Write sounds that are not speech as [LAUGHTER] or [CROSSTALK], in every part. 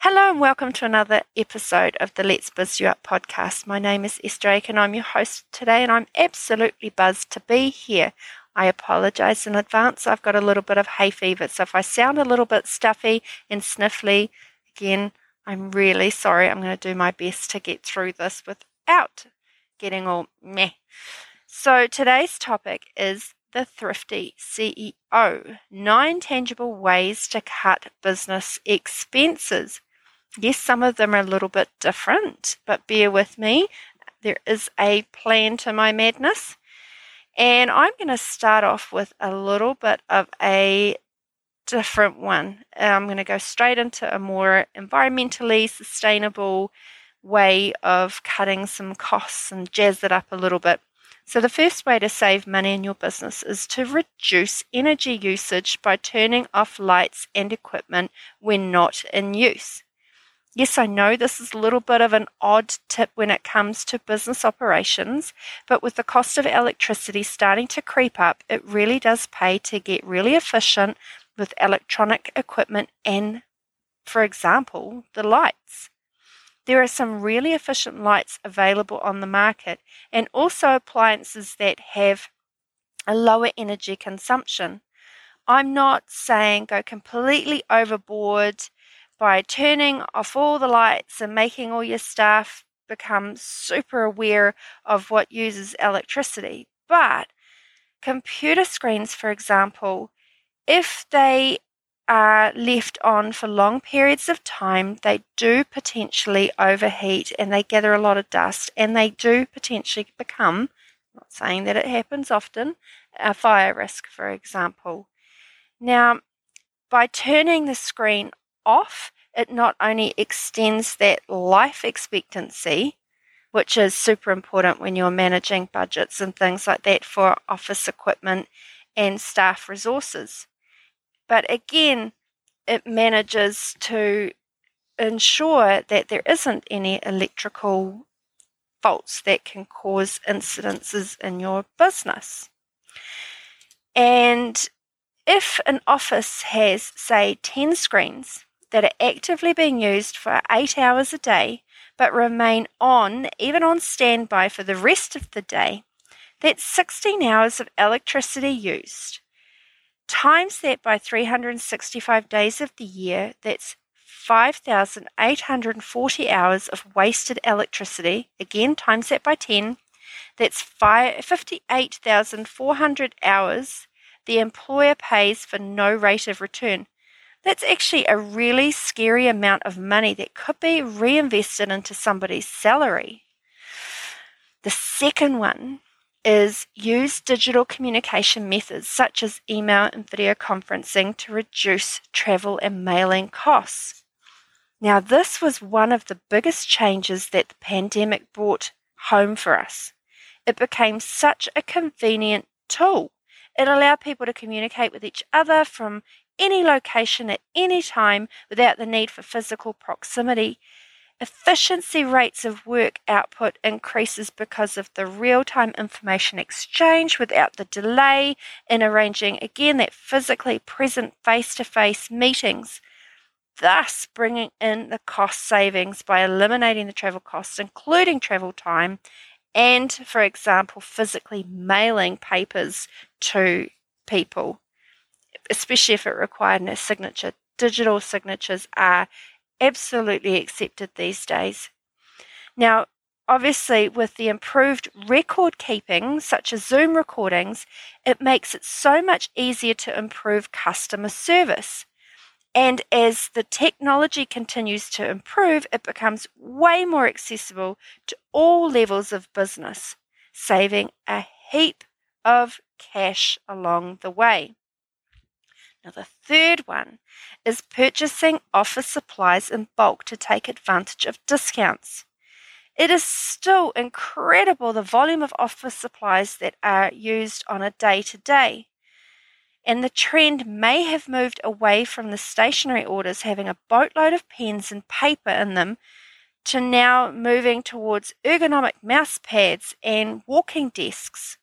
Hello and welcome to another episode of the Let's Biz You Up podcast. My name is Esther Drake and I'm your host today, and I'm absolutely buzzed to be here. I apologize in advance. I've got a little bit of hay fever, so if I sound a little bit stuffy and sniffly, again, I'm really sorry. I'm going to do my best to get through this without getting all meh. So today's topic is the Thrifty CEO Nine Tangible Ways to Cut Business Expenses. Yes, some of them are a little bit different, but bear with me. There is a plan to my madness. And I'm going to start off with a little bit of a different one. I'm going to go straight into a more environmentally sustainable way of cutting some costs and jazz it up a little bit. So, the first way to save money in your business is to reduce energy usage by turning off lights and equipment when not in use. Yes, I know this is a little bit of an odd tip when it comes to business operations, but with the cost of electricity starting to creep up, it really does pay to get really efficient with electronic equipment and, for example, the lights. There are some really efficient lights available on the market and also appliances that have a lower energy consumption. I'm not saying go completely overboard by turning off all the lights and making all your staff become super aware of what uses electricity. But computer screens, for example, if they are left on for long periods of time, they do potentially overheat and they gather a lot of dust and they do potentially become, not saying that it happens often, a fire risk, for example. Now, by turning the screen off, it not only extends that life expectancy, which is super important when you're managing budgets and things like that for office equipment and staff resources but again, it manages to ensure that there isn't any electrical faults that can cause incidences in your business. And if an office has, say, 10 screens that are actively being used for eight hours a day, but remain on, even on standby for the rest of the day, that's 16 hours of electricity used times that by 365 days of the year, that's 5,840 hours of wasted electricity. Again, times that by 10, that's 58,400 hours the employer pays for no rate of return. That's actually a really scary amount of money that could be reinvested into somebody's salary. The second one is use digital communication methods such as email and video conferencing to reduce travel and mailing costs. Now, this was one of the biggest changes that the pandemic brought home for us. It became such a convenient tool. It allowed people to communicate with each other from any location at any time without the need for physical proximity. Efficiency rates of work output increases because of the real time information exchange without the delay in arranging again that physically present face to face meetings, thus bringing in the cost savings by eliminating the travel costs, including travel time, and, for example, physically mailing papers to people, especially if it required a signature. Digital signatures are absolutely accepted these days. Now, obviously, with the improved record keeping, such as Zoom recordings, it makes it so much easier to improve customer service. And as the technology continues to improve, it becomes way more accessible to all levels of business, saving a heap of cash along the way. Now, the third one is purchasing office supplies in bulk to take advantage of discounts. It is still incredible the volume of office supplies that are used on a day to day. And the trend may have moved away from the stationary orders having a boatload of pens and paper in them to now moving towards ergonomic mouse pads and walking desks.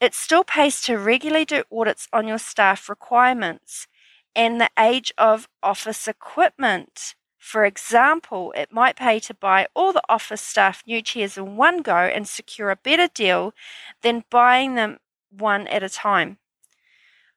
It still pays to regularly do audits on your staff requirements and the age of office equipment. For example, it might pay to buy all the office staff new chairs in one go and secure a better deal than buying them one at a time.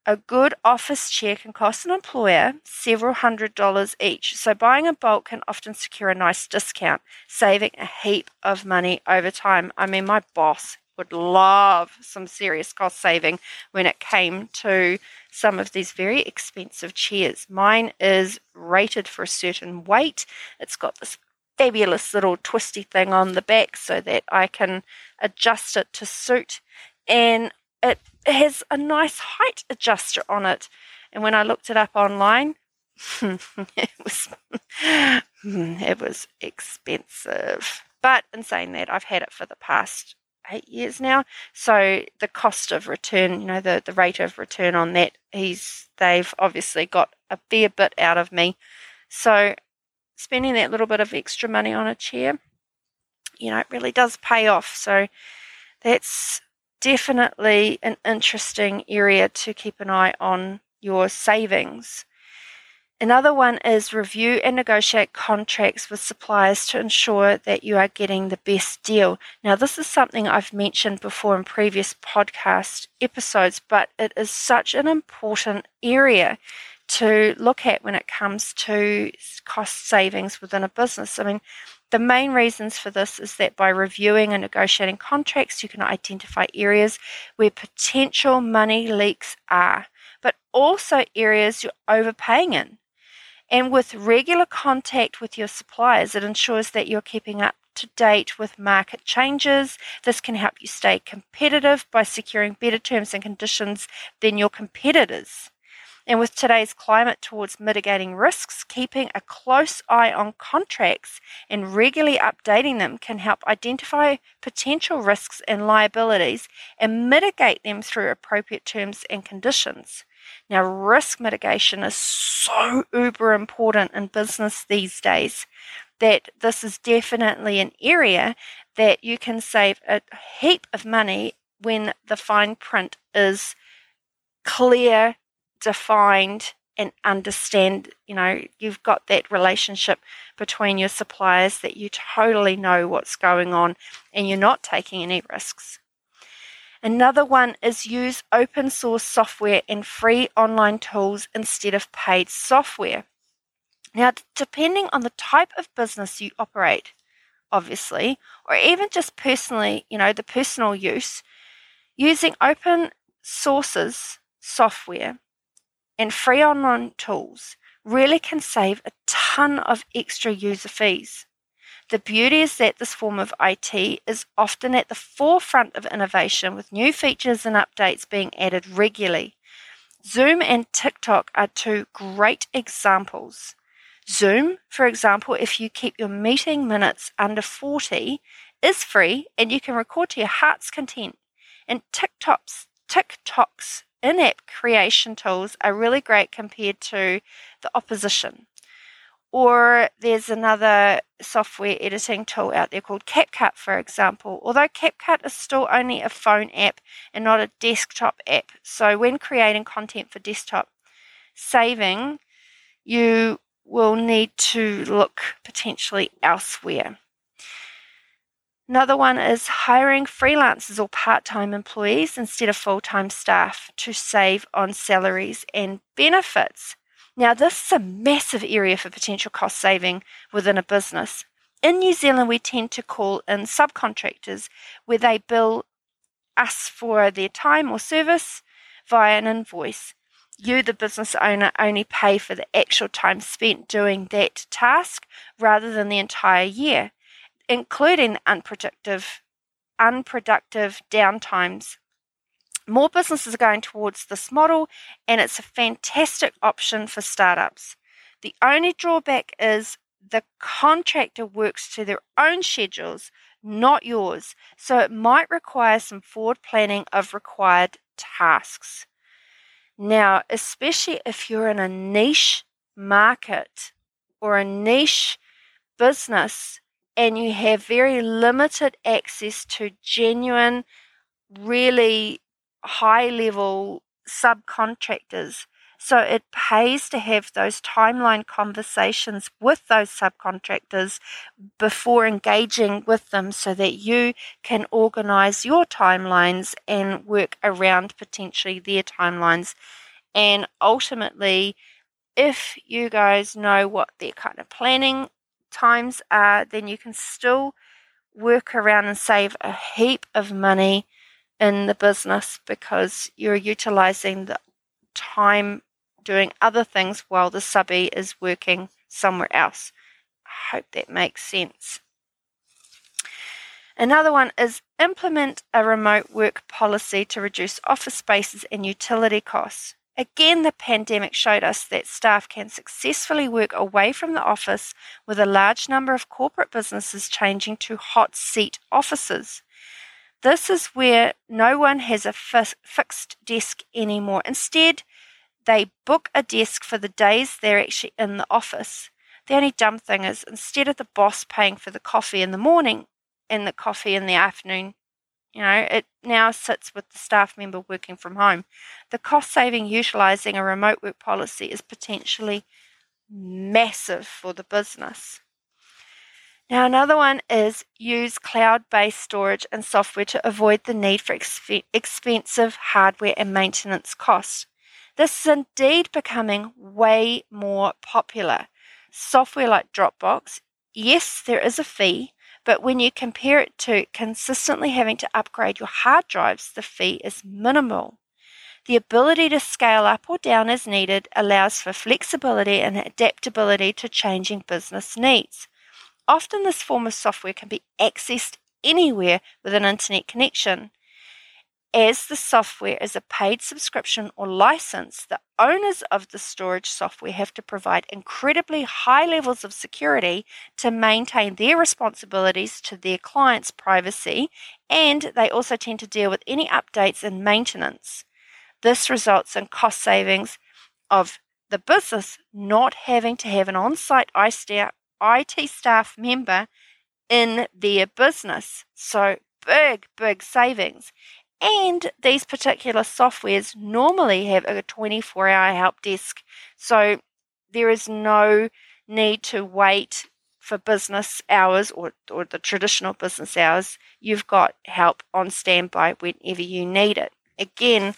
A good office chair can cost an employer several hundred dollars each, so buying in bulk can often secure a nice discount, saving a heap of money over time. I mean, my boss would love some serious cost saving when it came to some of these very expensive chairs. Mine is rated for a certain weight. It's got this fabulous little twisty thing on the back so that I can adjust it to suit. And it has a nice height adjuster on it. And when I looked it up online, [LAUGHS] it was [LAUGHS] it was expensive. But in saying that, I've had it for the past eight years now. So the cost of return, you know, the, the rate of return on that, he's they've obviously got a fair bit out of me. So spending that little bit of extra money on a chair, you know, it really does pay off. So that's definitely an interesting area to keep an eye on your savings. Another one is review and negotiate contracts with suppliers to ensure that you are getting the best deal. Now, this is something I've mentioned before in previous podcast episodes, but it is such an important area to look at when it comes to cost savings within a business. I mean, the main reasons for this is that by reviewing and negotiating contracts, you can identify areas where potential money leaks are, but also areas you're overpaying in. And with regular contact with your suppliers, it ensures that you're keeping up to date with market changes. This can help you stay competitive by securing better terms and conditions than your competitors. And with today's climate towards mitigating risks, keeping a close eye on contracts and regularly updating them can help identify potential risks and liabilities and mitigate them through appropriate terms and conditions. Now, risk mitigation is so uber important in business these days that this is definitely an area that you can save a heap of money when the fine print is clear, defined, and understand, you know, you've got that relationship between your suppliers that you totally know what's going on and you're not taking any risks. Another one is use open source software and free online tools instead of paid software. Now, depending on the type of business you operate, obviously, or even just personally, you know, the personal use, using open sources software and free online tools really can save a ton of extra user fees. The beauty is that this form of IT is often at the forefront of innovation with new features and updates being added regularly. Zoom and TikTok are two great examples. Zoom, for example, if you keep your meeting minutes under 40, is free and you can record to your heart's content. And TikTok's TikTok's in-app creation tools are really great compared to the opposition. Or there's another software editing tool out there called CapCut, for example. Although CapCut is still only a phone app and not a desktop app. So when creating content for desktop saving, you will need to look potentially elsewhere. Another one is hiring freelancers or part time employees instead of full time staff to save on salaries and benefits. Now, this is a massive area for potential cost saving within a business. In New Zealand, we tend to call in subcontractors where they bill us for their time or service via an invoice. You, the business owner, only pay for the actual time spent doing that task rather than the entire year, including unproductive, unproductive downtimes more businesses are going towards this model, and it's a fantastic option for startups. The only drawback is the contractor works to their own schedules, not yours, so it might require some forward planning of required tasks. Now, especially if you're in a niche market or a niche business and you have very limited access to genuine, really high level subcontractors, So it pays to have those timeline conversations with those subcontractors before engaging with them so that you can organize your timelines and work around potentially their timelines. And ultimately, if you guys know what their kind of planning times are, then you can still work around and save a heap of money in the business because you're utilizing the time doing other things while the subby is working somewhere else. I hope that makes sense. Another one is implement a remote work policy to reduce office spaces and utility costs. Again, the pandemic showed us that staff can successfully work away from the office with a large number of corporate businesses changing to hot seat offices. This is where no one has a fixed desk anymore. Instead, they book a desk for the days they're actually in the office. The only dumb thing is, instead of the boss paying for the coffee in the morning and the coffee in the afternoon, you know, it now sits with the staff member working from home. The cost saving utilizing a remote work policy is potentially massive for the business. Now, another one is use cloud based storage and software to avoid the need for exp- expensive hardware and maintenance costs. This is indeed becoming way more popular. Software like Dropbox, yes, there is a fee, but when you compare it to consistently having to upgrade your hard drives, the fee is minimal. The ability to scale up or down as needed allows for flexibility and adaptability to changing business needs. Often, this form of software can be accessed anywhere with an internet connection. As the software is a paid subscription or license, the owners of the storage software have to provide incredibly high levels of security to maintain their responsibilities to their clients' privacy, and they also tend to deal with any updates and maintenance. This results in cost savings of the business not having to have an on site IT staff member in their business. So, big, big savings. And these particular softwares normally have a 24 hour help desk. So there is no need to wait for business hours or, or the traditional business hours. You've got help on standby whenever you need it. Again,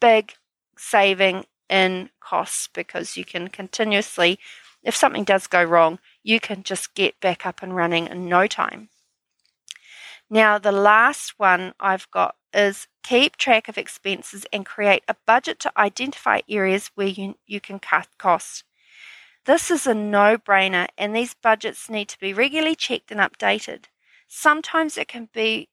big saving in costs because you can continuously, if something does go wrong, you can just get back up and running in no time. Now, the last one I've got is keep track of expenses and create a budget to identify areas where you, you can cut costs. This is a no brainer, and these budgets need to be regularly checked and updated. Sometimes it can be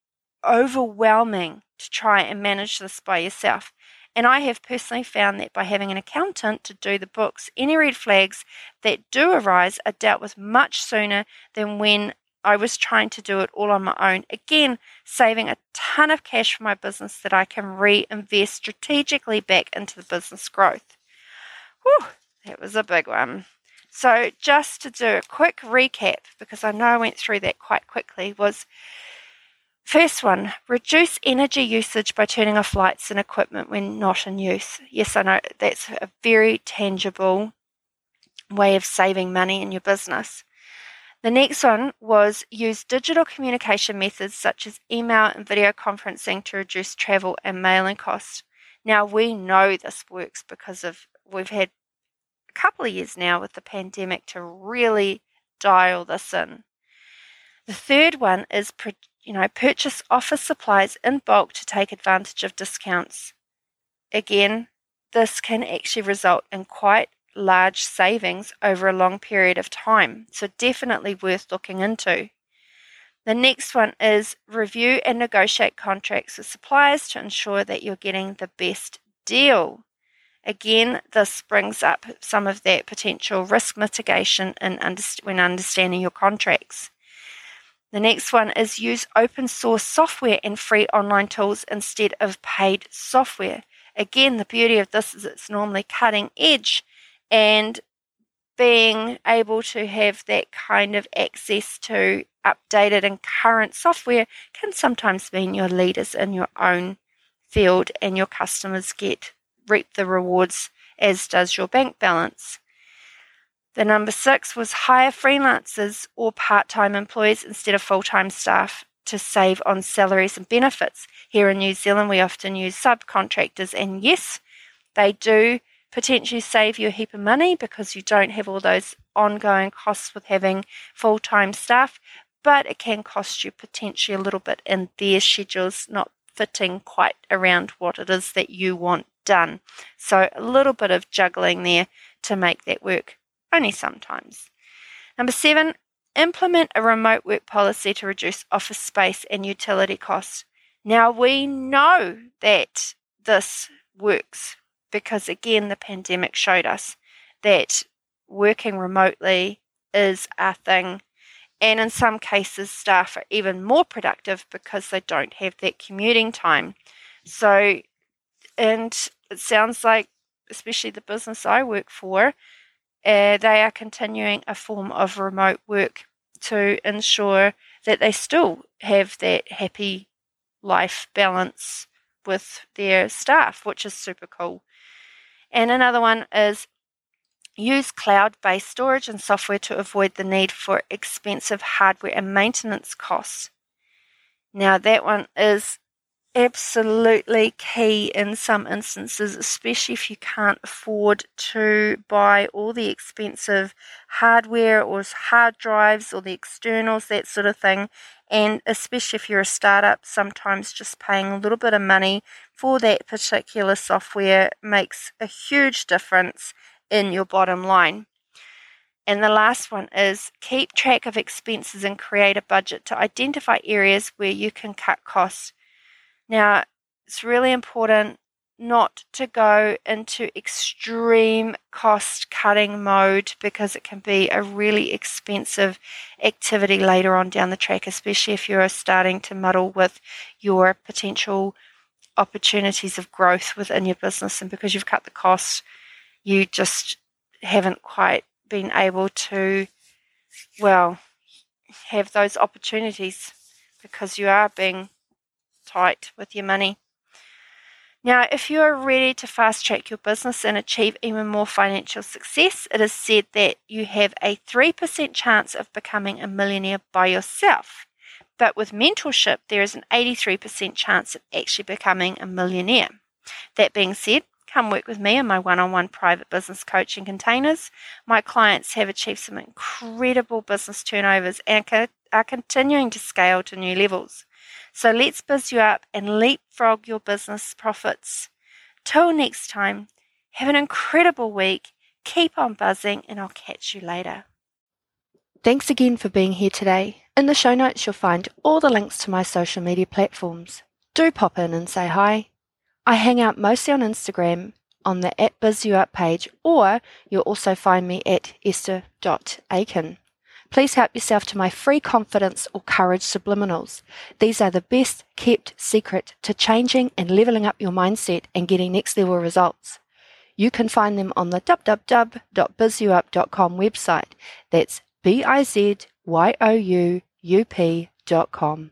overwhelming to try and manage this by yourself. And I have personally found that by having an accountant to do the books, any red flags that do arise are dealt with much sooner than when I was trying to do it all on my own. Again, saving a ton of cash for my business that I can reinvest strategically back into the business growth. Whew, that was a big one. So, just to do a quick recap, because I know I went through that quite quickly, was first one reduce energy usage by turning off lights and equipment when not in use. Yes, I know that's a very tangible way of saving money in your business. The next one was use digital communication methods such as email and video conferencing to reduce travel and mailing costs. Now we know this works because of we've had a couple of years now with the pandemic to really dial this in. The third one is you know purchase office supplies in bulk to take advantage of discounts. Again, this can actually result in quite large savings over a long period of time. So, definitely worth looking into. The next one is review and negotiate contracts with suppliers to ensure that you're getting the best deal. Again, this brings up some of that potential risk mitigation in when understanding your contracts. The next one is use open source software and free online tools instead of paid software. Again, the beauty of this is it's normally cutting edge and being able to have that kind of access to updated and current software can sometimes mean you're leaders in your own field and your customers get reap the rewards as does your bank balance. The number six was hire freelancers or part time employees instead of full time staff to save on salaries and benefits. Here in New Zealand, we often use subcontractors, and yes, they do potentially save you a heap of money because you don't have all those ongoing costs with having full time staff, but it can cost you potentially a little bit in their schedules not fitting quite around what it is that you want done. So a little bit of juggling there to make that work, only sometimes. Number seven, implement a remote work policy to reduce office space and utility costs. Now we know that this works because again the pandemic showed us that working remotely is a thing and in some cases, staff are even more productive because they don't have that commuting time. So, and it sounds like, especially the business I work for, uh, they are continuing a form of remote work to ensure that they still have that happy life balance with their staff, which is super cool. And another one is Use cloud based storage and software to avoid the need for expensive hardware and maintenance costs. Now, that one is absolutely key in some instances, especially if you can't afford to buy all the expensive hardware or hard drives or the externals, that sort of thing. And especially if you're a startup, sometimes just paying a little bit of money for that particular software makes a huge difference in your bottom line. And the last one is keep track of expenses and create a budget to identify areas where you can cut costs. Now, it's really important not to go into extreme cost cutting mode because it can be a really expensive activity later on down the track, especially if you're starting to muddle with your potential opportunities of growth within your business. And because you've cut the cost, you just haven't quite been able to, well, have those opportunities because you are being tight with your money. Now, if you are ready to fast track your business and achieve even more financial success, it is said that you have a 3% chance of becoming a millionaire by yourself. But with mentorship, there is an 83% chance of actually becoming a millionaire. That being said, Come work with me in my one on one private business coaching containers. My clients have achieved some incredible business turnovers and are continuing to scale to new levels. So let's biz you up and leapfrog your business profits. Till next time, have an incredible week. Keep on buzzing, and I'll catch you later. Thanks again for being here today. In the show notes, you'll find all the links to my social media platforms. Do pop in and say hi. I hang out mostly on Instagram on the at BizYouUp page, or you'll also find me at esther.aitken. Please help yourself to my free confidence or courage subliminals. These are the best kept secret to changing and leveling up your mindset and getting next level results. You can find them on the www.bizyouup.com website. That's B I Z Y O U U P.com.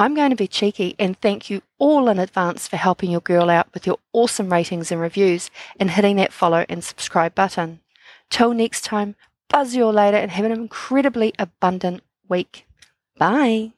I'm going to be cheeky and thank you all in advance for helping your girl out with your awesome ratings and reviews and hitting that follow and subscribe button. Till next time, buzz you all later and have an incredibly abundant week. Bye.